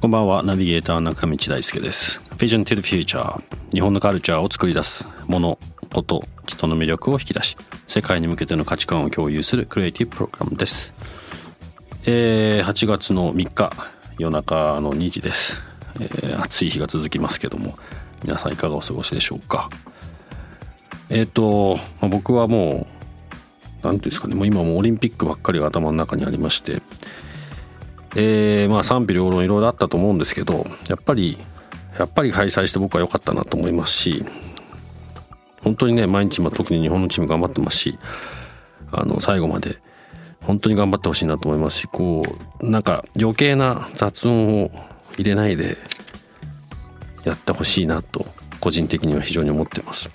こんばんは。ナビゲーター中道大輔です。Vision to the Future 日本のカルチャーを作り出すものこと人の魅力を引き出し世界に向けての価値観を共有するクリエイティブプログラムです。えー、8月の3日夜中の2時です、えー、暑い日が続きますけども皆さんいかがお過ごしでしょうか。えっ、ー、と、まあ、僕はもう何ていうんですかねもう今もオリンピックばっかりが頭の中にありましてえー、まあ賛否両論いろいろあったと思うんですけどやっぱりやっぱり開催して僕は良かったなと思いますし本当にね毎日、まあ、特に日本のチーム頑張ってますしあの最後まで本当に頑張ってほしいなと思いますしこうなんか余計な雑音を入れないでやってほしいなと個人的には非常に思ってます。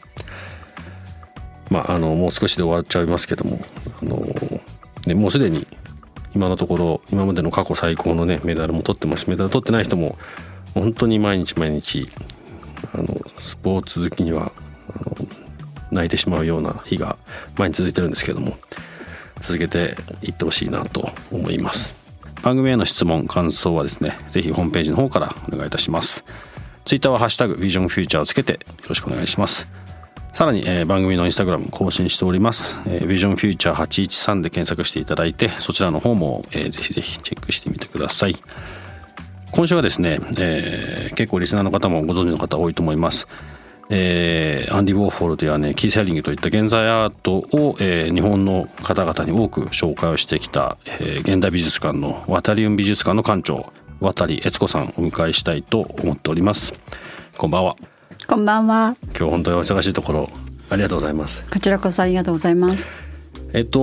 まあ、あのもう少しで終わっちゃいますけどもあの、ね、もうすでに今のところ今までの過去最高のねメダルも取ってます。メダル取ってない人も本当に毎日毎日あのスポーツ好きにはあの泣いてしまうような日が前に続いてるんですけども続けていってほしいなと思います。番組への質問感想はですね是非ホームページの方からお願いいたします。ツイッターはハッシュタグビジョンフューチャーをつけてよろしくお願いします。さらに、えー、番組のインスタグラム更新しております、えー、ビジョンフューチャー813で検索していただいてそちらの方も、えー、ぜひぜひチェックしてみてください。今週はですね、えー、結構リスナーの方もご存知の方多いと思います。えー、アンディ・ウォーホルドやねキー・セリングといった現在アートを、えー、日本の方々に多く紹介をしてきた、えー、現代美術館の渡り運美術館の館長渡悦子さんをお迎えしたいと思っております。こんばんは。こんばんは。今日本当にお忙しいところありがとうございます。こちらこそありがとうございます。えっと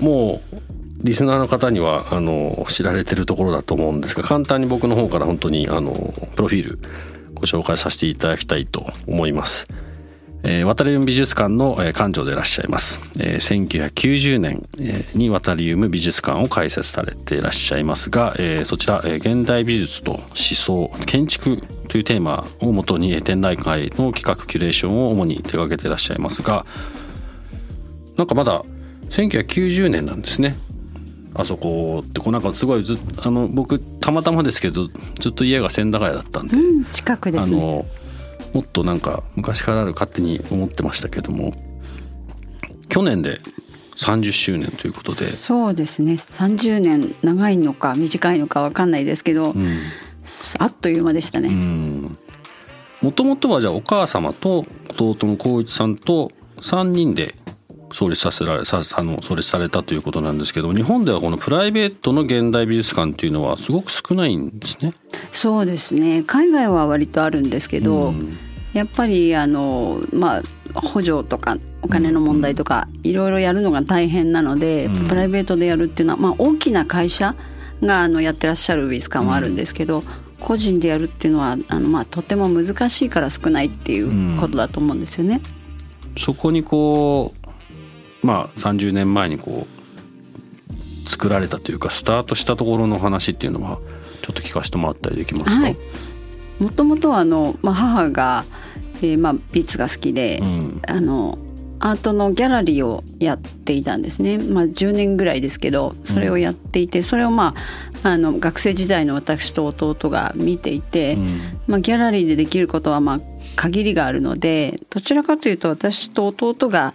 もうリスナーの方にはあの知られてるところだと思うんですが簡単に僕の方から本当にあのプロフィールご紹介させていただきたいと思います。えー、渡り海美術館の、えー、館長でいらっしゃいます、えー、1990年、えー、に渡り海美術館を開設されていらっしゃいますが、えー、そちら、えー、現代美術と思想建築というテーマをもとに展覧会の企画キュレーションを主に手掛けていらっしゃいますがなんかまだ1990年なんですね。あそこってこうなんかすごいずあの僕たまたまですけどずっと家が千駄ヶ谷だったんで、うん、近くですね。あのもっとなんか昔からある勝手に思ってましたけども去年で30周年ということで。そうですね。30年長いのか短いのか分かんないですけど、うん、あっという間でしたね。もともとはじゃあお母様と弟の光一さんと3人で創立させられさあの創立されたということなんですけど日本ではこのプライベートの現代美術館っていうのはすごく少ないんですね。そうですね。海外は割とあるんですけど、うん、やっぱりあのまあ補助とかお金の問題とかいろいろやるのが大変なので、うん、プライベートでやるっていうのは、まあ、大きな会社があのやってらっしゃる美術館はあるんですけど、うん、個人でやるっていうのはあの、まあ、とても難しいから少ないっていうことだと思うんですよね。そこにこうまあ30年前にこう作られたというかスタートしたところの話っていうのはちょっと聞かせてもらったりできますか、はい。もともとはあの、まあ、母が、えーまあ、美術が好きで、うん、あのアートのギャラリーをやっていたんですね、まあ、10年ぐらいですけどそれをやっていて、それをまああの学生時代の私と弟が見ていて、うん、まあ、ギャラリーでできることはまあ限りがあるのでどちらかというと私と弟が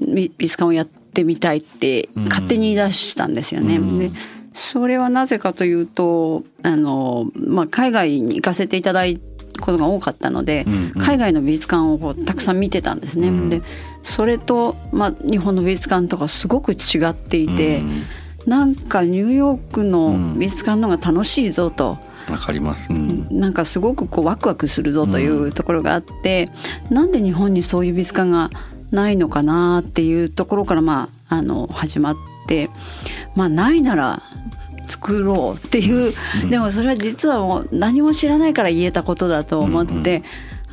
美術館をやってみたいって勝手に出したんですよね。うん、でそれはなぜかというとあの、まあ、海外に行かせていただいたことが多かったので、うんうん、海外の美術館をこうたくさん見てたんですね。うん、でそれと、まあ、日本の美術館とかすごく違っていて、うん、なんかニューヨークの美術館の方が楽しいぞと。わかります、うん、なんかすごくこうワクワクするぞというところがあって、うん、なんで日本にそういう美術館がないのかなっていうところからまああの始まってまあないなら作ろうっていう、でもそれは実はもう何も知らないから言えたことだと思って、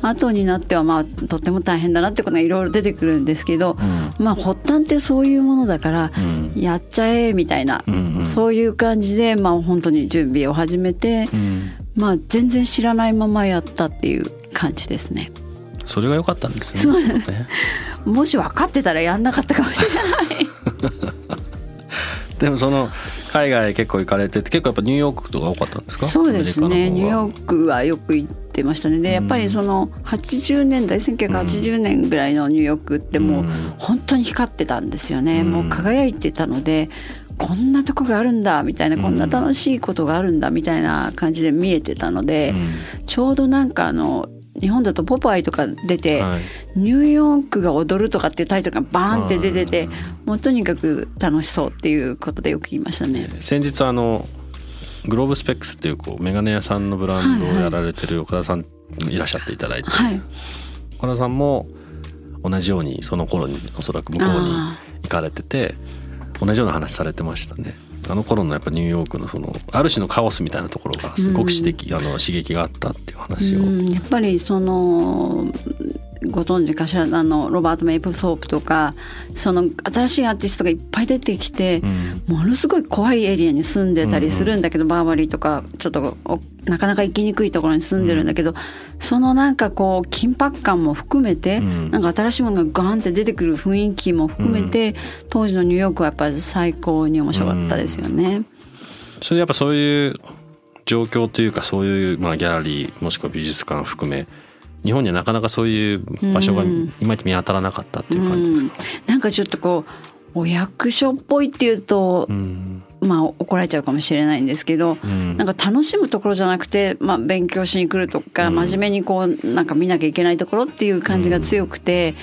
後になってはまあとっても大変だなってことがいろいろ出てくるんですけど、まあ発端ってそういうものだから、やっちゃえみたいな、そういう感じでまあ本当に準備を始めて、まあ全然知らないままやったっていう感じですね。それが良かったんですね。もし分かってたらやんなかったかもしれない。でもその海外結構行かれてて結構やっぱニューヨークとか多かったんですか？そうですね。ニューヨークはよく行ってましたね。でやっぱりその80年代1980年ぐらいのニューヨークってもう本当に光ってたんですよね、もう輝いてたのでこんなとこがあるんだみたいなこんな楽しいことがあるんだみたいな感じで見えてたので、ちょうどなんかあの日本だと「ポパイ」とか出て、はい、ニューヨークが踊る」とかっていうタイトルがバーンって出ててもうとにかく楽しそうっていうことでよく言いましたね。先日あのグローブスペックスっていうこうメガネ屋さんのブランドをやられてる岡田さんいらっしゃっていただいて、はい、岡田さんも同じようにその頃におそらく向こうに行かれてて同じような話されてましたね。あの頃のやっぱニューヨークのそのある種のカオスみたいなところがすごく指摘、うん、あの刺激があったっていう話を。やっぱりそのご存知かしら？あのロバート・メイプルソープとかその新しいアーティストがいっぱい出てきて、うん、ものすごい怖いエリアに住んでたりするんだけど、うんうん、バーバリーとかちょっとなかなか行きにくいところに住んでるんだけど、うん、そのなんかこう緊迫感も含めて、うん、なんか新しいものがガーンって出てくる雰囲気も含めて、当時のニューヨークはやっぱり最高に面白かったですよね。それやっぱそういう状況というかそういうまあギャラリーもしくは美術館含め日本にはなかなかそういう場所がいまいち見当たらなかったっていう感じですか、うん、なんかちょっとこうお役所っぽいっていうと、うん、まあ怒られちゃうかもしれないんですけど、うん、なんか楽しむところじゃなくて、まあ、勉強しに来るとか、真面目にこうなんか見なきゃいけないところっていう感じが強くて、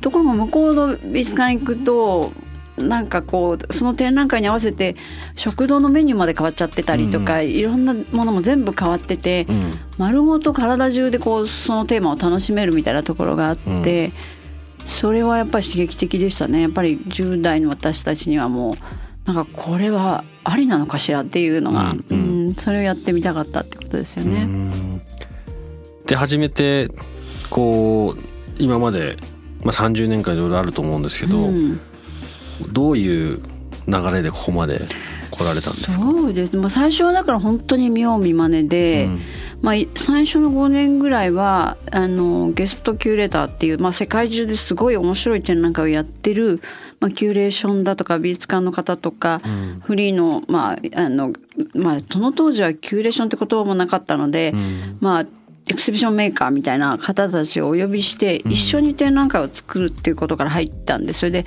ところが向こうの美術館行くとなんかこうその展覧会に合わせて食堂のメニューまで変わっちゃってたりとか、うん、いろんなものも全部変わってて、うん、丸ごと体中でこうそのテーマを楽しめるみたいなところがあって、うん、それはやっぱり刺激的でしたね。やっぱり10代の私たちにはもうなんかこれはありなのかしらっていうのが、うんそれをやってみたかったってことですよね。で初めてこう今まで、まあ、30年間いろいろあると思うんですけど、どういう流れでここまで来られたんですか？そうです、まあ、最初はだから本当に見よう見まねで、うん、まあ、最初の5年ぐらいはあのゲストキュレーターっていう、まあ、世界中ですごい面白い展覧会をやってる、まあ、キュレーションだとか美術館の方とか、うん、フリーの,、まああのまあ、その当時はキュレーションって言葉もなかったので、うん、まあエクシビションメーカーみたいな方たちをお呼びして一緒に展覧会を作るっていうことから入ったんです。それで、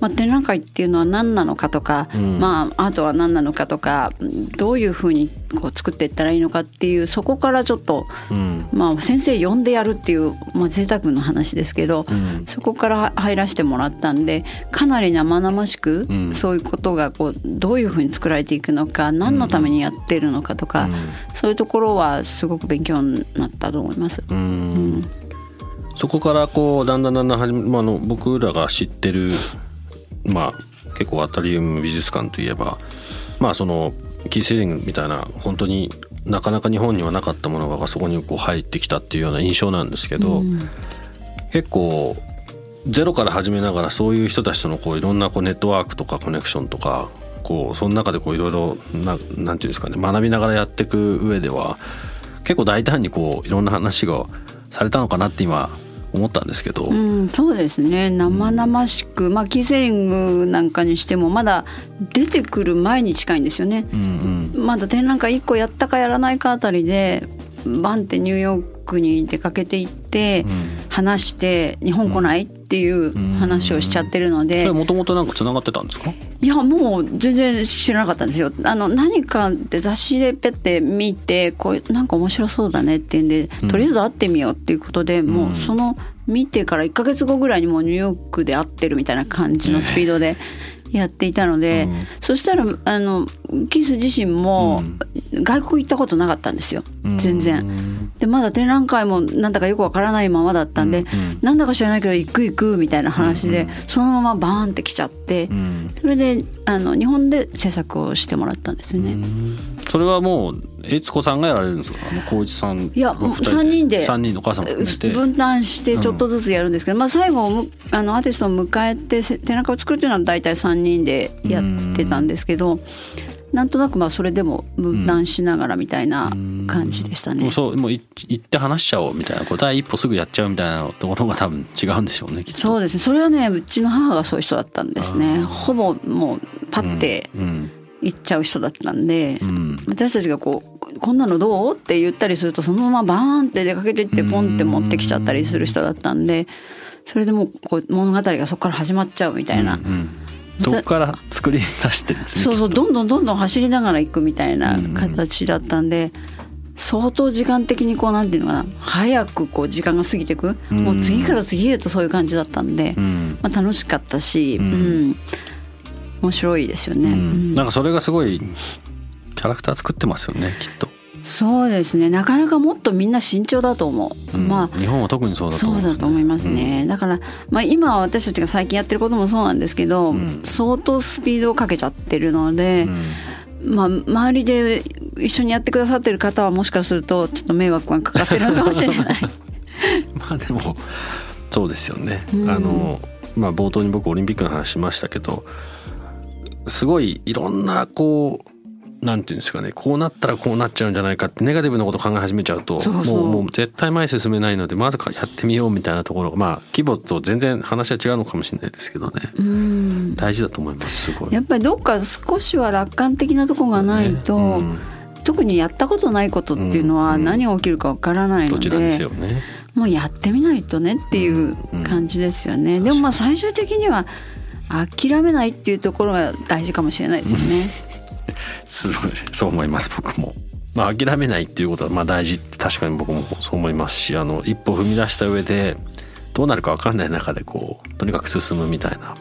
まあ、展覧会っていうのは何なのかとか、まあ、アートは何なのかとかどういうふうにこう作っていったらいいのかっていうそこからちょっと、まあ、先生呼んでやるっていう、まあ、贅沢な話ですけど、そこから入らせてもらったんでかなり生々しく、そういうことがこうどういうふうに作られていくのか何のためにやってるのかとか、そういうところはすごく勉強になって。ったと思います。うん、そこからこうだんだんだんだんまあの僕らが知ってるまあ結構アタリウム美術館といえばまあそのキーセーリングみたいな本当になかなか日本にはなかったものがそこにこう入ってきたっていうような印象なんですけど、うん、結構ゼロから始めながらそういう人たちとのこういろんなこうネットワークとかコネクションとかこうその中でこういろいろななんていうんですかね学びながらやっていく上では結構大胆にこういろんな話がされたのかなって今思ったんですけど、うん、そうですね。生々しく、うん、まあキーセリングなんかにしてもまだ出てくる前に近いんですよね、うんうん、まだ展覧会1個やったかやらないかあたりでバンってニューヨークに出かけていって話して日本来ないっていう話をしちゃってるので、それもともとなんかつながってたんですか？いやもう全然知らなかったんですよ。あの何かって雑誌でペッて見てこうなんか面白そうだねっていうんでとりあえず会ってみようっていうことで、もうその見てから1か月後ぐらいにもうニューヨークで会ってるみたいな感じのスピードでやっていたので、うん、そしたらあのキス自身も外国行ったことなかったんですよ。全然。でまだ展覧会もなんだかよくわからないままだったんで、うん。うん、なんだか知らないけど行く行くみたいな話で、うんうん、そのままバーンって来ちゃって、うん、それであの日本で制作をしてもらったんですね。それはもう悦子さんがやられるんですか？光一さんいや3人で？3人のお母さんも分担してちょっとずつやるんですけど、うん、まあ、最後あのアーティストを迎えて展覧会を作るっていうのは大体3人でやってたんですけど。なんとなくまあそれでも分断しながらみたいな感じでしたね。うそうもう行って話しちゃおうみたいなこう第一歩すぐやっちゃうみたいなところが多分違うんでしょうねそうですねそれはねうちの母がそういう人だったんですね。ほぼもうパッて行っちゃう人だったんで、うん、私たちがこう「こんなのどう?」って言ったりするとそのままバーンって出かけてってポンって持ってきちゃったりする人だったんでそれでもうこう物語がそこから始まっちゃうみたいな。うんうんどこから作り出してるんですね。そうそうどんどんどんどん走りながら行くみたいな形だったんで、相当時間的にこうなんていうのかな早くこう時間が過ぎていく、うん、もう次から次へとそういう感じだったんで、うん、まあ、楽しかったし、うん、うん、面白いですよね、なんかそれがすごいキャラクター作ってますよねきっと。そうですね。なかなかもっとみんな慎重だと思う、うん、まあ日本は特にそうだと思う、ね、そうだと思いますね、うん、だから、まあ、今私たちが最近やってることもそうなんですけど、うん、相当スピードをかけちゃってるので、まあ、周りで一緒にやってくださってる方はもしかするとちょっと迷惑がかかってるのかもしれない。まあでもそうですよね、あのまあ冒頭に僕オリンピックの話しましたけどすごいいろんなこうなんていうんですかねこうなったらこうなっちゃうんじゃないかってネガティブなこと考え始めちゃうともうもう絶対前進めないのでまずやってみようみたいなところがまあ規模と全然話は違うのかもしれないですけどね大事だと思いますすごい。やっぱりどっか少しは楽観的なとこがないと、ねうん、特にやったことないことっていうのは何が起きるかわからないので。ですよねもうやってみないとねっていう感じですよね。でもまあ最終的には諦めないっていうところが大事かもしれないですよね。すごいそう思います僕も。まあ、諦めないっていうことはまあ大事って確かに僕もそう思いますしあの一歩踏み出した上でどうなるか分かんない中でこうとにかく進むみたいな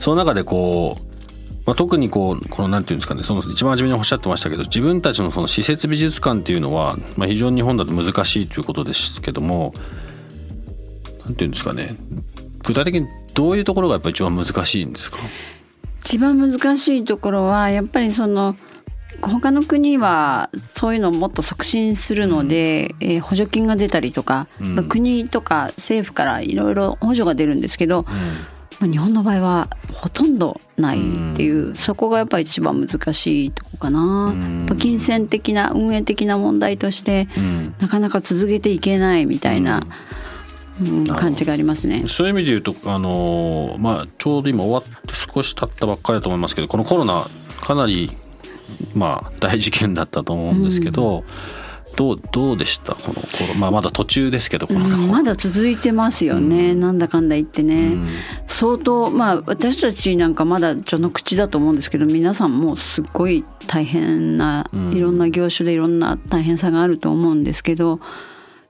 その中でこう、まあ、特にこうこのなんていうんですかねその一番初めにおっしゃってましたけど自分たちのその施設美術館っていうのは、まあ、非常に日本だと難しいということですけどもなんていうんですかね具体的にどういうところがやっぱ一番難しいんですか？一番難しいところはやっぱりその他の国はそういうのをもっと促進するので、うん、えー、補助金が出たりとか、うん、国とか政府からいろいろ補助が出るんですけど、うん、日本の場合はほとんどないっていう、そこがやっぱり一番難しいとこかな。金銭的な運営的な問題として、なかなか続けていけないみたいな。感じがありますね。そういう意味で言うとあの、まあ、ちょうど今終わって少し経ったばっかりだと思いますけどこのコロナかなり、まあ、大事件だったと思うんですけど、うん。どうどうでした？この頃、まあ、まだ途中ですけど、うん、まだ続いてますよね、うん、なんだかんだ言ってね、うん、相当まあ私たちなんかまだ序の口だと思うんですけど皆さんもすっごい大変ないろんな業種でいろんな大変さがあると思うんですけど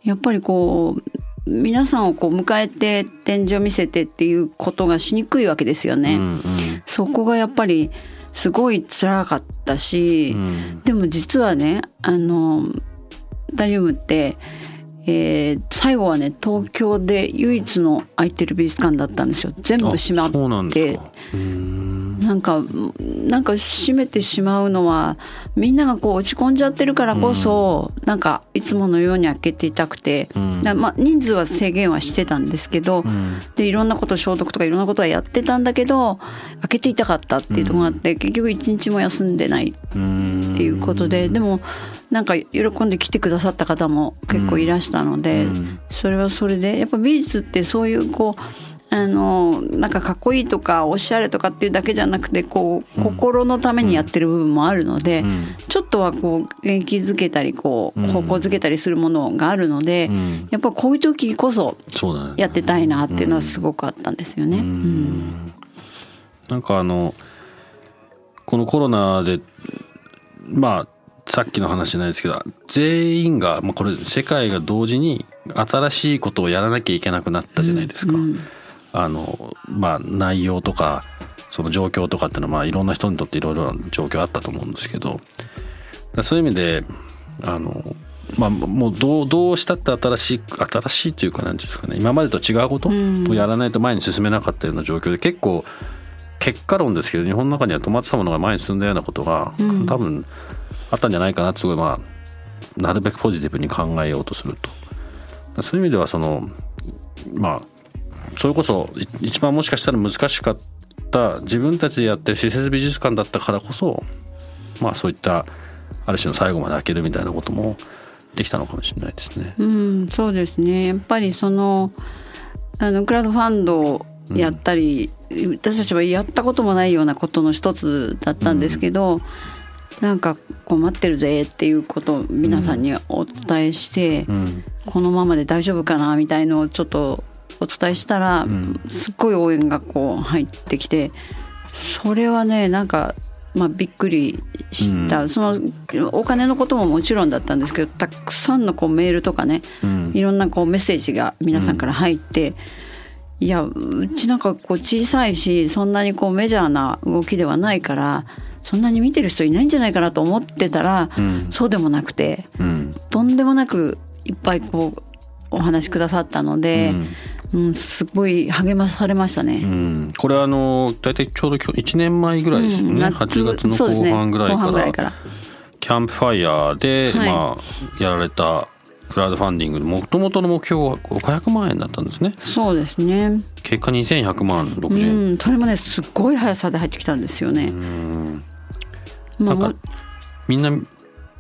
やっぱりこう皆さんをこう迎えて展示を見せてっていうことがしにくいわけですよね。うんうん、そこがやっぱりすごい辛かったし、うん、でも実はねあのタリウムって、えー、最後はね東京で唯一の空いてる美術館だったんですよ。全部閉まってなんかなんか閉めてしまうのはみんながこう落ち込んじゃってるからこそ、うん、なんかいつものように開けていたくて、うん、まあ、人数は制限はしてたんですけど、うん、でいろんなこと消毒とかいろんなことはやってたんだけど開けていたかったっていうところがあって、結局一日も休んでないっていうことで、でもなんか喜んで来てくださった方も結構いらしたので、それはそれでやっぱ美術ってそういうこうあのなんかかっこいいとかおしゃれとかっていうだけじゃなくてこう心のためにやってる部分もあるので、うん、ちょっとはこう元気づけたりこう方向づけたりするものがあるので、うん、やっぱこういう時こそやってたいなっていうのはすごくあったんですよね。うん、なんかあのこのコロナでまあさっきの話じゃないですけど全員が、まあ、これ世界が同時に新しいことをやらなきゃいけなくなったじゃないですか。うんあの、まあ、内容とかその状況とかっていうのはまあいろんな人にとっていろいろな状況あったと思うんですけどそういう意味であのまあ、もうどうどうしたって新しい新しいというか何ていうんですかね今までと違うことをやらないと前に進めなかったような状況で結構結果論ですけど日本の中には止まってたものが前に進んだようなことが、多分あったんじゃないかなすごいまあなるべくポジティブに考えようとすると。そういう意味ではそのまあそれこそ一番もしかしたら難しかった自分たちでやってる施設美術館だったからこそまあそういったある種の最後まで開けるみたいなこともできたのかもしれないですね。うん、そうですね。やっぱりそのあのクラウドファンドをやったり、うん、私たちはやったこともないようなことの一つだったんですけど、うん、なんか困ってるぜっていうことを皆さんにお伝えして、うん、このままで大丈夫かなみたいのをちょっとお伝えしたら、すっごい応援がこう入ってきてそれはねなんかまあ、びっくりした、うん、そのお金のことももちろんだったんですけどたくさんのこうメールとかね、うん、いろんなこうメッセージが皆さんから入って、うん、いやうちなんかこう小さいしそんなにこうメジャーな動きではないからそんなに見てる人いないんじゃないかなと思ってたら、そうでもなくて、とんでもなくいっぱいこうお話しくださったので。うん、すごい励まされましたね。うん、これあの大体ちょうど1年前ぐらいですよね、うん、8月の後半ぐらいから。キャンプファイヤーで、はい、まあ、やられたクラウドファンディングもともとの目標は500万円だったんですね。そうですね。結果2100万60円、うん、それもねすっごい速さで入ってきたんですよね。うん。なんかみんな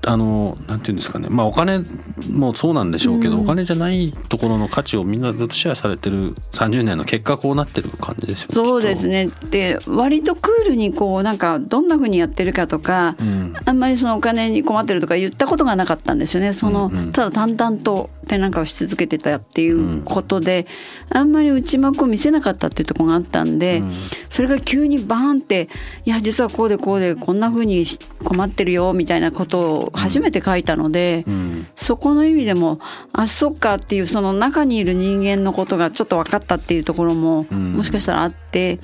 あのなんていうんですかね。まあお金もそうなんでしょうけど、うん、お金じゃないところの価値をみんなずっとシェアされてる30年の結果こうなってる感じですよね。そうですね。で割とクールにこうなんかどんなふうにやってるかとか、うん、あんまりそのお金に困ってるとか言ったことがなかったんですよね。その、うんうん、ただ淡々と展覧会をし続けてたっていうことで、うん、あんまり内幕を見せなかったっていうところがあったんで、それが急にバーンっていや実はこうでこうでこんなふうに困ってるよみたいなことを初めて書いたので、うん、そこの意味でもあそっかっていうその中にいる人間のことがちょっと分かったっていうところも、もしかしたらあって、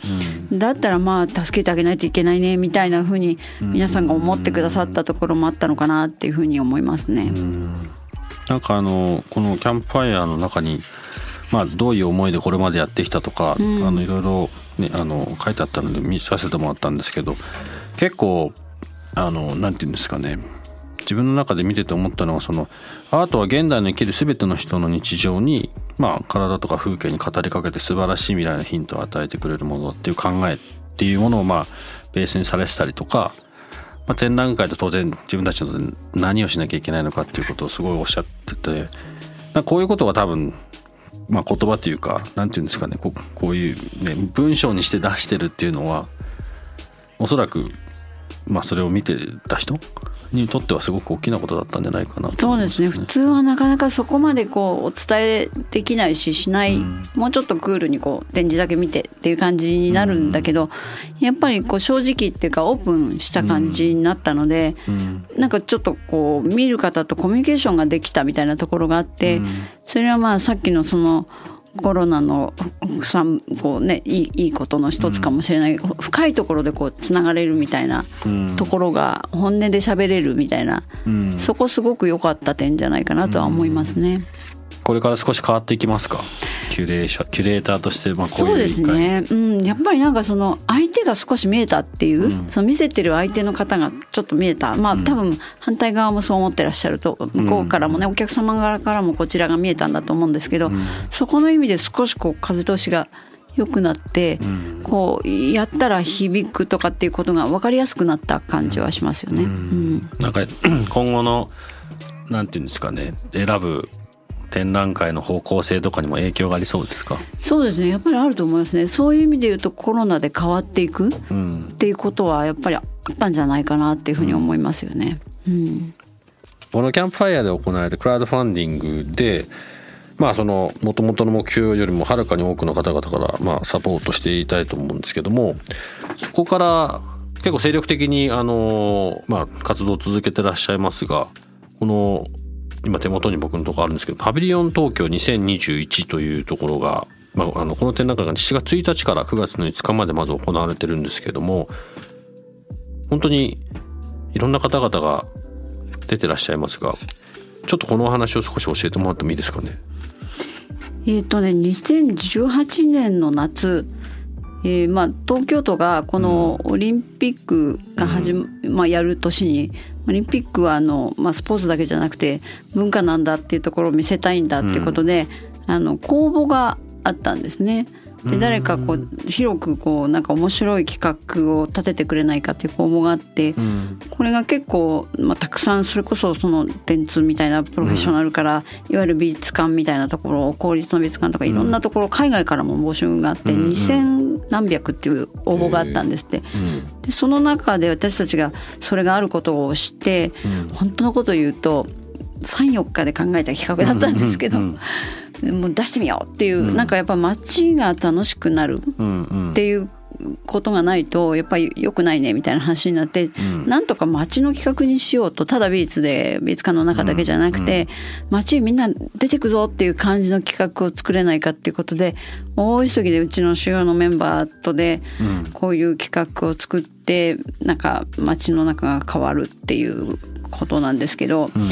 だったらまあ助けてあげないといけないねみたいなふうに皆さんが思ってくださったところもあったのかなっていうふうに思いますね。なんかあのこのキャンプファイヤーの中にまあ、どういう思いでこれまでやってきたとか、あのいろいろ、ね、あの書いてあったので見させてもらったんですけど結構あのなんて言うんですかね自分の中で見てて思ったのはそのアートは現代の生きる全ての人の日常に、まあ、体とか風景に語りかけて素晴らしい未来のヒントを与えてくれるものっていう考えっていうものをまあベースにされてたりとか、まあ、展覧会と当然自分たちの何をしなきゃいけないのかっていうことをすごいおっしゃっててこういうことが多分まあ、言葉というか何て言うんですかねここういう、ね、文章にして出してるっていうのはおそらく、まあ、それを見てた人にとってはすごく大きなことだったんじゃないかな、ね、そうですね。普通はなかなかそこまでこうお伝えできないししない、うん、もうちょっとクールにこう展示だけ見てっていう感じになるんだけど、うん、やっぱりこう正直っていうかオープンした感じになったので、うん、なんかちょっとこう見る方とコミュニケーションができたみたいなところがあって、それはまあさっきのそのコロナのさんこう、ね、いいいいことの一つかもしれない、うん、深いところでこうつながれるみたいなところが本音で喋れるみたいな、うん、そこすごく良かった点じゃないかなとは思いますね。これから少し変わっていきますか？キュレーショキュレーターとしてまあそうですね、うん、やっぱりなんかその相手が少し見えたっていう、うん、その見せてる相手の方がちょっと見えた。まあ多分反対側もそう思ってらっしゃると向こうからもね、お客様側からもこちらが見えたんだと思うんですけど、そこの意味で少しこう風通しが良くなって、こうやったら響くとかっていうことが分かりやすくなった感じはしますよね。うん。なんか 今後のなんていうんですかね選ぶ展覧会の方向性とかにも影響がありそうですか？そうですね。やっぱりあると思いますね。そういう意味で言うとコロナで変わっていくっていうことはやっぱりあったんじゃないかなっていうふうに思いますよね。うん、うん、このキャンプファイヤーで行われたクラウドファンディングでまあその元々の目標よりもはるかに多くの方々からまあサポートしていたいと思うんですけどもそこから結構精力的にあのまあ活動を続けてらっしゃいますがこの今手元に僕のとこあるんですけどパビリオン東京2021というところがまあ、あのこの展覧会が7月1日から9月の5日までまず行われてるんですけども本当にいろんな方々が出てらっしゃいますがちょっとこのお話を少し教えてもらってもいいですかね？えっ、とね2018年の夏えーまあ、東京都がこのオリンピックが始ま、うん、まあ、やる年にオリンピックはあの、まあ、スポーツだけじゃなくて文化なんだっていうところを見せたいんだっていうことで、うん、あの公募があったんですね。で誰かこう広くこうなんか面白い企画を立ててくれないかっていう公募があって、うん、これが結構、まあ、たくさんそれこそその電通みたいなプロフェッショナルから、いわゆる美術館みたいなところ公立の美術館とかいろんなところ、海外からも募集があって、2,000何百っていう応募があったんですって。でその中で私たちがそれがあることを知って、本当のことを言うと34日で考えた企画だったんですけど。もう出してみようっていう、うん、なんかやっぱ街が楽しくなるっていうことがないとやっぱり良くないねみたいな話になって、うん、なんとか街の企画にしようとただ美術で美術館の中だけじゃなくて、うん、街みんな出てくぞっていう感じの企画を作れないかっていうことで大急ぎでうちの主要のメンバーとでこういう企画を作ってなんか街の中が変わるっていうことなんですけど、うん。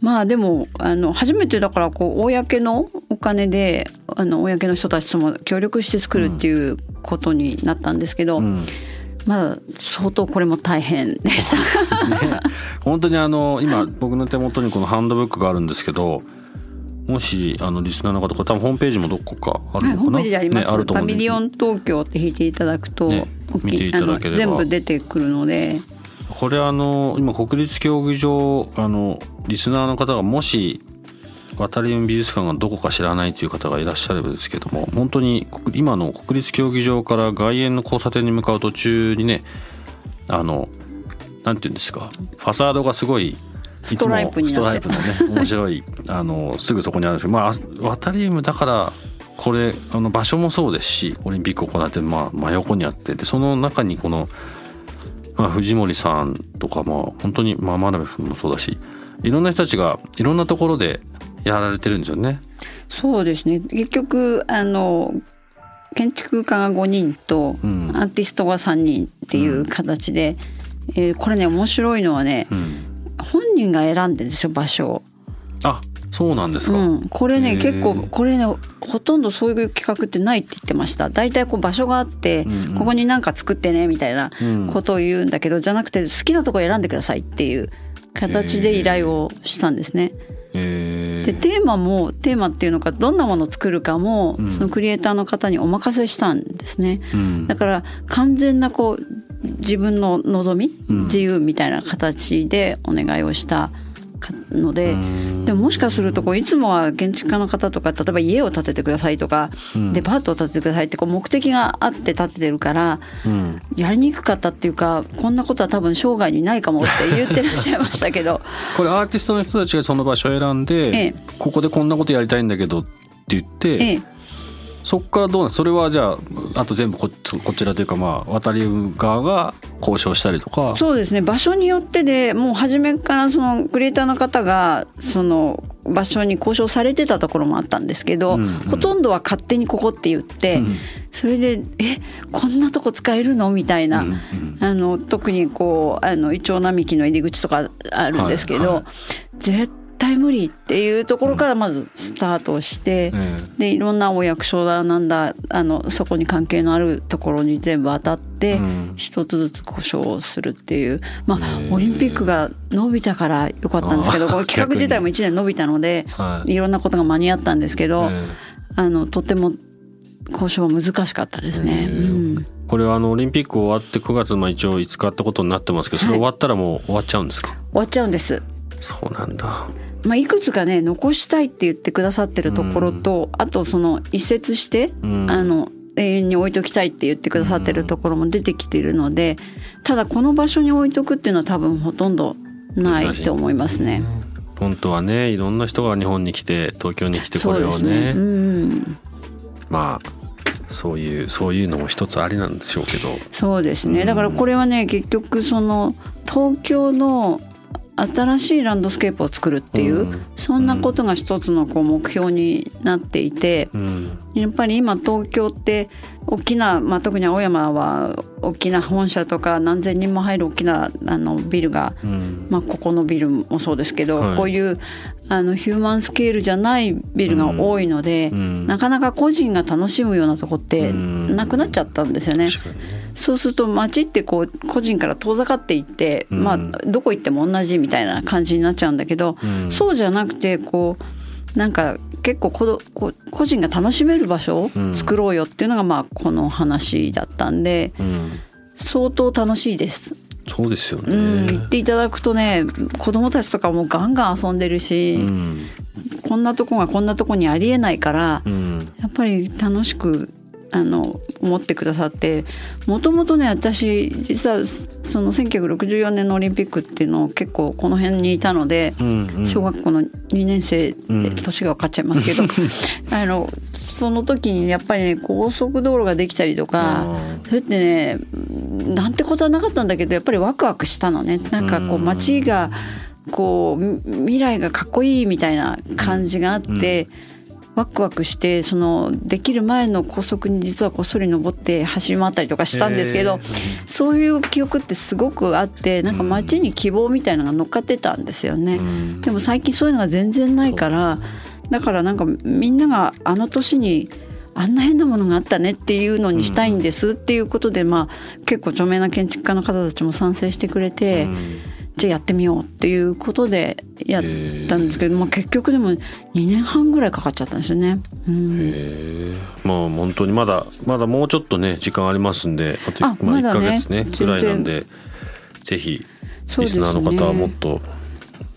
まあでもあの初めてだからこう公のお金であの公の人たちとも協力して作るっていうことになったんですけど、うん、まあ相当これも大変でした。ね、本当にあの今僕の手元にこのハンドブックがあるんですけどもしあのリスナーの方多分ホームページもどこかあるのかな、はい、ホームページあります、ね、パビリオン東京って引いていただくと、ね、見ていただければ。全部出てくるので。これあの今国立競技場あのリスナーの方がもし渡り海美術館がどこか知らないという方がいらっしゃればですけども本当に今の国立競技場から外苑の交差点に向かう途中にねあのなんていうんですかファサードがすごいストライプにストライプのね面白い あのすぐそこにあるんですけどまあ渡り海だからこれあの場所もそうですしオリンピックを行って、まあ、真横にあってでその中にこの、まあ、藤森さんとかも本当に、まあ、真鍋君もそうだしいろんな人たちがいろんなところでやられてるんですよね。そうですね。結局あの建築家が5人と、アーティストが3人っていう形で、うん、えー、これね面白いのはね、うん、本人が選んでるんですよ場所を。あそうなんですか、うん、これね結構これねほとんどそういう企画ってないって言ってました。大体こう場所があって、うんうん、ここに何か作ってねみたいなことを言うんだけど、じゃなくて好きなとこ選んでくださいっていう形で依頼をしたんですね。でテーマもテーマっていうのかどんなものを作るかも、うん、そのクリエイターの方にお任せしたんですね。うん、だから完全なこう自分の望み、自由みたいな形でお願いをしたのででももしかするとこういつもは建築家の方とか例えば家を建ててくださいとか、うん、デパートを建ててくださいってこう目的があって建ててるから、うん、やりにくかったっていうかこんなことは多分生涯にないかもって言ってらっしゃいましたけど。これアーティストの人たちがその場所を選んで、ええ、ここでこんなことやりたいんだけどって言って、ええそこからどうなんそれはじゃああと全部ここちらというかまあ渡り側が交渉したりとか？そうですね。場所によってでもう初めからそのクリエイターの方がその場所に交渉されてたところもあったんですけど、うんうん、ほとんどは勝手にここって言って、うん、それで「えこんなとこ使えるの?」みたいな、うんうん、あの特にこうあのイチョウ並木の入り口とかあるんですけど、はいはい、絶対対無理っていうところからまずスタートして、うん、でいろんなお役所だなんだあのそこに関係のあるところに全部当たって一つずつ故障をするっていう。まあオリンピックが伸びたからよかったんですけどこ企画自体も1年伸びたので、い、ろんなことが間に合ったんですけど、あのとても交渉は難しかったですね。うん、これはあのオリンピック終わって9月まあ一応5日ってことになってますけどそれ終わったらもう終わっちゃうんですか、はい、終わっちゃうんです。そうなんだまあ、いくつかね残したいって言ってくださってるところと、うん、あとその移設して、うん、あの永遠に置いときたいって言ってくださってるところも出てきているのでただこの場所に置いとくっていうのは多分ほとんどないと思いますね。本当はねいろんな人が日本に来て東京に来てこれをね、ねうん、まあそういうそういうのも一つありなんでしょうけど。そうですね。だからこれはね結局その東京の新しいランドスケープを作るっていう、うん。そんなことが一つのこう目標になっていて、うん。やっぱり今東京って大きな、まあ、特に青山は大きな本社とか何千人も入る大きなあのビルが、うん。まあ、ここのビルもそうですけど、はい。こういうあのヒューマンスケールじゃないビルが多いので、うん。なかなか個人が楽しむようなとこってうん。なくなっちゃったんですよね。そうすると街ってこう個人から遠ざかっていって、うん。まあどこ行っても同じみたいな感じになっちゃうんだけど、うん。そうじゃなくてこうなんか結構こどこ個人が楽しめる場所を作ろうよっていうのがまあこの話だったんでうん。相当楽しいです。そうですよね。うん、行っていただくとね子供たちとかもガンガン遊んでるし、うん。こんなとこがこんなとこにありえないから、うん。やっぱり楽しくあの思ってくださってもともとね私実はその1964年のオリンピックっていうのを結構この辺にいたので、うんうん。小学校の2年生でうん。年が分かっちゃいますけど、あのその時にやっぱりね高速道路ができたりとかあそれってねなんてことはなかったんだけどやっぱりワクワクしたのね。なんかこううん。街がこうみ未来がかっこいいみたいな感じがあって。ワクワクしてそのできる前の高速に実はこっそり登って走り回ったりとかしたんですけど、そういう記憶ってすごくあってなんか街に希望みたいなのが乗っかってたんですよね。うん。でも最近そういうのが全然ないからだからなんかみんながあの年にあんな変なものがあったねっていうのにしたいんですっていうことで、まあ結構著名な建築家の方たちも賛成してくれて、うんじゃあやってみようっていうことでやったんですけど、まあ、結局でも2年半ぐらいかかっちゃったんですよね。うん。まあ本当にまだまだもうちょっとね時間ありますんであとあまあ1まだねヶ月ねぐらいなん全でぜひリスナーの方はもっと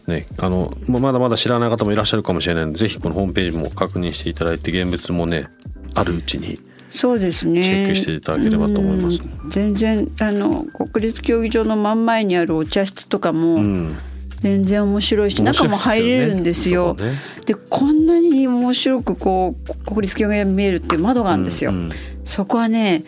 ねあのまあまだまだ知らない方もいらっしゃるかもしれないのでぜひこのホームページも確認していただいて現物もねあるうちにそうですねチェックしていただければと思いますうん全然あの国立競技場の真ん前にあるお茶室とかも、うん全然面白いし中も入れるんですよ。面白いでこんなに面白くこう国立競技場が見えるっていう窓があるんですよ。うんうんそこはね、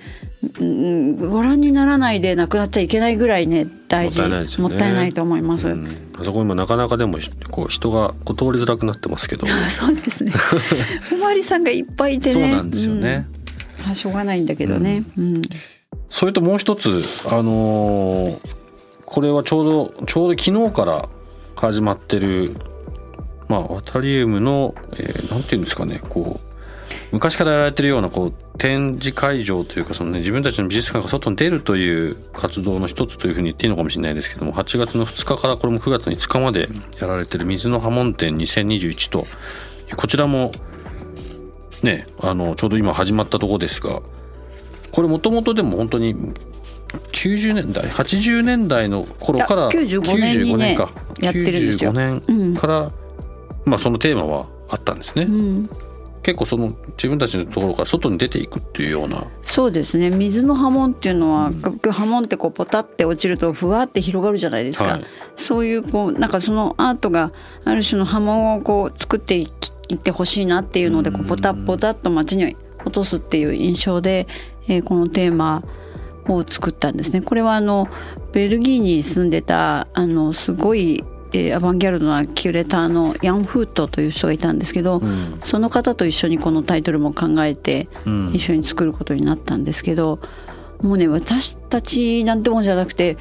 うん、ご覧にならないでなくなっちゃいけないぐらいね大事もったいないですよねもったいないと思います。うんあそこ今なかなかでもこう人がこう通りづらくなってますけど そうですね。おまわりさんがいっぱいいてね。そうなんですよね。うんあしょうがないんだけどね。うん。それともう一つあのーこれはちょうどちょうど昨日から始まってるまあワタリウムの、えーなんていうんですかねこう昔からやられてるようなこう展示会場というかその、ね、自分たちの美術館が外に出るという活動の一つというふうに言っていいのかもしれないですけども8月の2日からこれも9月の5日までやられてる水の波紋展2021とこちらもねあのちょうど今始まったところですがこれもともとでも本当に90年代80年代の頃からいや95年にね95か。やってるんですよ。95年から、まあそのテーマはあったんですね、うん。結構その自分たちのところから外に出ていくっていうような。そうですね。水の波紋っていうのは、結局波紋ってこうポタって落ちるとふわって広がるじゃないですか、はい。そういうこうなんかそのアートがある種の波紋をこう作っていきいってほしいなっていうのでこうポタポタっと街に落とすっていう印象で、えーこのテーマを作ったんですね。これはあのベルギーに住んでたあのすごい、えーアバンギャルドなキュレーターのヤン・フートという人がいたんですけど、ん。その方と一緒にこのタイトルも考えてうん。一緒に作ることになったんですけど、もうね私たちなんてもんじゃなくて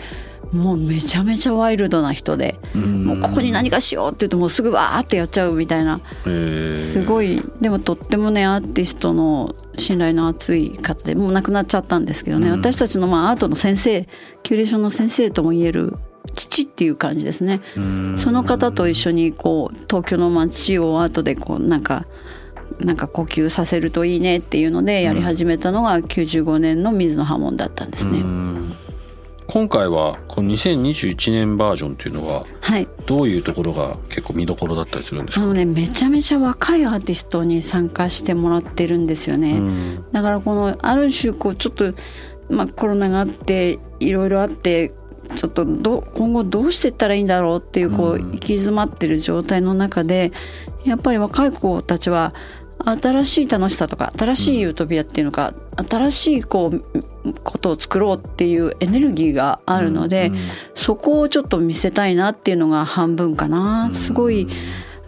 もうめちゃめちゃワイルドな人で、もうここに何かしようって言うともうすぐわーってやっちゃうみたいな。えー。すごい。でもとってもねアーティストの信頼の厚い方でもう亡くなっちゃったんですけどね、私たちのまあアートの先生キュレーションの先生とも言える父っていう感じですね。うん。その方と一緒にこう東京の街をアートでこうなんかなんか呼吸させるといいねっていうのでやり始めたのが95年の水の波紋だったんですね。うん今回はこの2021年バージョンっていうのははい。どういうところが結構見どころだったりするんですか、あのねめちゃめちゃ若いアーティストに参加してもらってるんですよね。うんだからこのある種こうちょっとまあコロナがあっていろいろあってちょっとどう今後どうしていったらいいんだろうっていうこううん行き詰まってる状態の中でやっぱり若い子たちは新しい楽しさとか新しいユートピアっていうのか、うん、新しいこうことを作ろうっていうエネルギーがあるので、うんうん、そこをちょっと見せたいなっていうのが半分かな。すごい、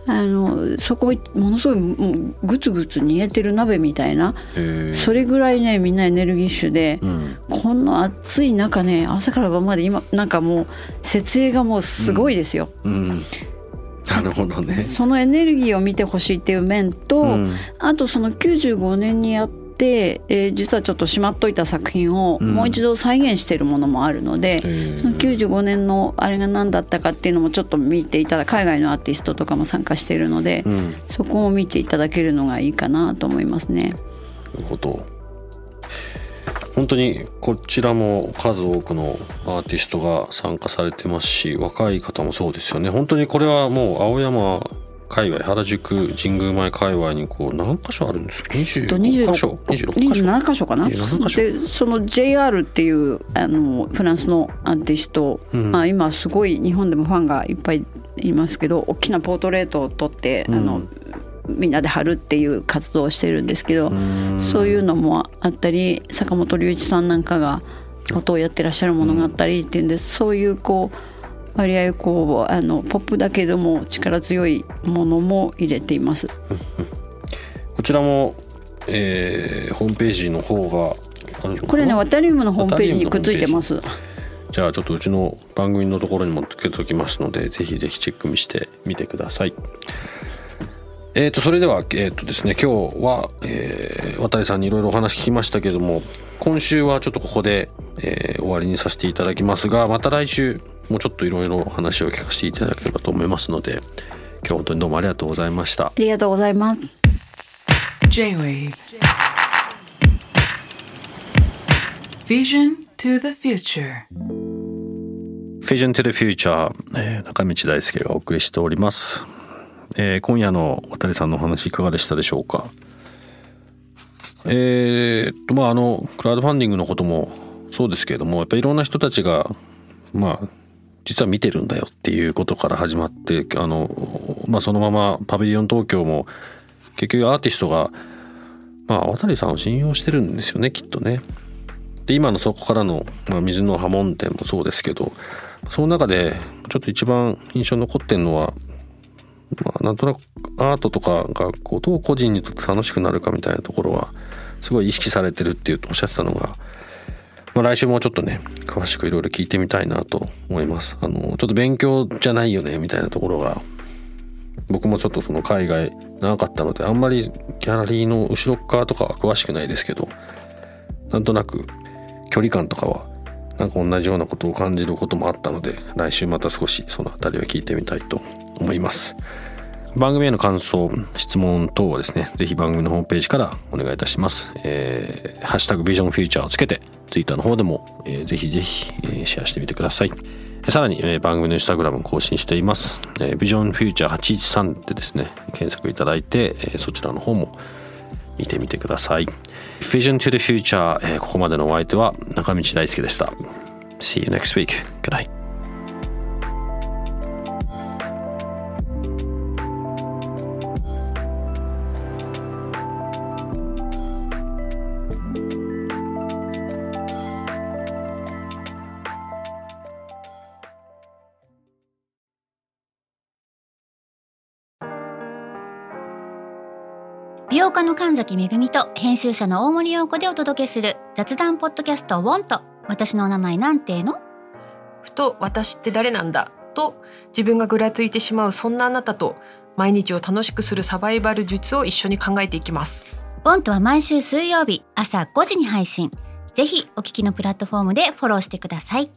あのそこものすごいもうグツグツ煮えてる鍋みたいな。それぐらいねみんなエネルギッシュで、うん、この暑い中ね朝から晩まで今なんかもう設営がもうすごいですよ。うん。うん なるほどね。そのエネルギーを見てほしいっていう面と、うん、あとその95年にやっ、えー、実はちょっとしまっといた作品をもう一度再現しているものもあるので、うん、その95年のあれが何だったかっていうのもちょっと見ていただ海外のアーティストとかも参加しているので、うん、そこを見ていただけるのがいいかなと思いますね。なるほど本当にこちらも数多くのアーティストが参加されてますし若い方もそうですよね。本当にこれはもう青山界隈原宿神宮前界隈にこう何箇所あるんですか？26箇所？26箇所？27箇所かな？でその JR っていうあのフランスのアーティスト、うん、まあ、今すごい日本でもファンがいっぱいいますけど大きなポートレートを撮って、うん、あのみんなで貼るっていう活動をしてるんですけどそういうのもあったり坂本龍一さんなんかが音をやってらっしゃるものがあったりっていうんでそういうこう割合こうあのポップだけども力強いものも入れています。こちらも、えー、ホームページの方がこれねワタリウムのホームページにくっついてます。じゃあちょっとうちの番組のところにもつけておきますのでぜひぜひチェックしてみてください。えーと、それでは、えーとですね、今日は、えー、渡さんにいろいろお話聞きましたけども今週はちょっとここで、えー、終わりにさせていただきますがまた来週もうちょっといろいろ話を聞かせていただければと思いますので今日本当にどうもありがとうございました。ありがとうございます。J-Wave Vision to the Future Vision to the Future、えー、中道大輔がお送りしております、えー、今夜の渡さんのお話いかがでしたでしょうかえー、っとまああのクラウドファンディングのこともそうですけれどもやっぱりいろんな人たちがまあ実は見てるんだよっていうことから始まってあの、まあ、そのままパビリオン東京も結局アーティストがまあ渡さんを信用してるんですよねきっとね。で今のそこからの、まあ、水の波紋店もそうですけどその中でちょっと一番印象に残ってるのは、まあ、なんとなくアートとかがこうどう個人にとって楽しくなるかみたいなところはすごい意識されてるっていうとおっしゃってたのがまあ、来週もちょっとね詳しくいろいろ聞いてみたいなと思います。あのちょっと勉強じゃないよねみたいなところが僕もちょっとその海外長かったのであんまりギャラリーの後ろ側とかは詳しくないですけどなんとなく距離感とかはなんか同じようなことを感じることもあったので来週また少しその辺りを聞いてみたいと思います番組への感想質問等はですね是非番組のホームページからお願いいたしますえー、ハッシュタグビジョンフューチャーをつけてツイッターの方でも、えー、ぜひぜひ、えー、シェアしてみてください。さらに、えー、番組のインスタグラム更新しています。えー、ビジョンフューチャー813でですね、検索いただいて、えー、そちらの方も見てみてください。Vision to the Future、えー、ここまでのお相手は中道大輔でした。See you next week. Good night. 神崎めぐみと編集者の大森洋子でお届けする雑談ポッドキャスト「ウォンと私の名前なんての?」ふと私って誰なんだ？と自分がぐらついてしまうそんなあなたと毎日を楽しくするサバイバル術を一緒に考えていきます。ボンとは毎週水曜日朝5時に配信。ぜひお聞きのプラットフォームでフォローしてください。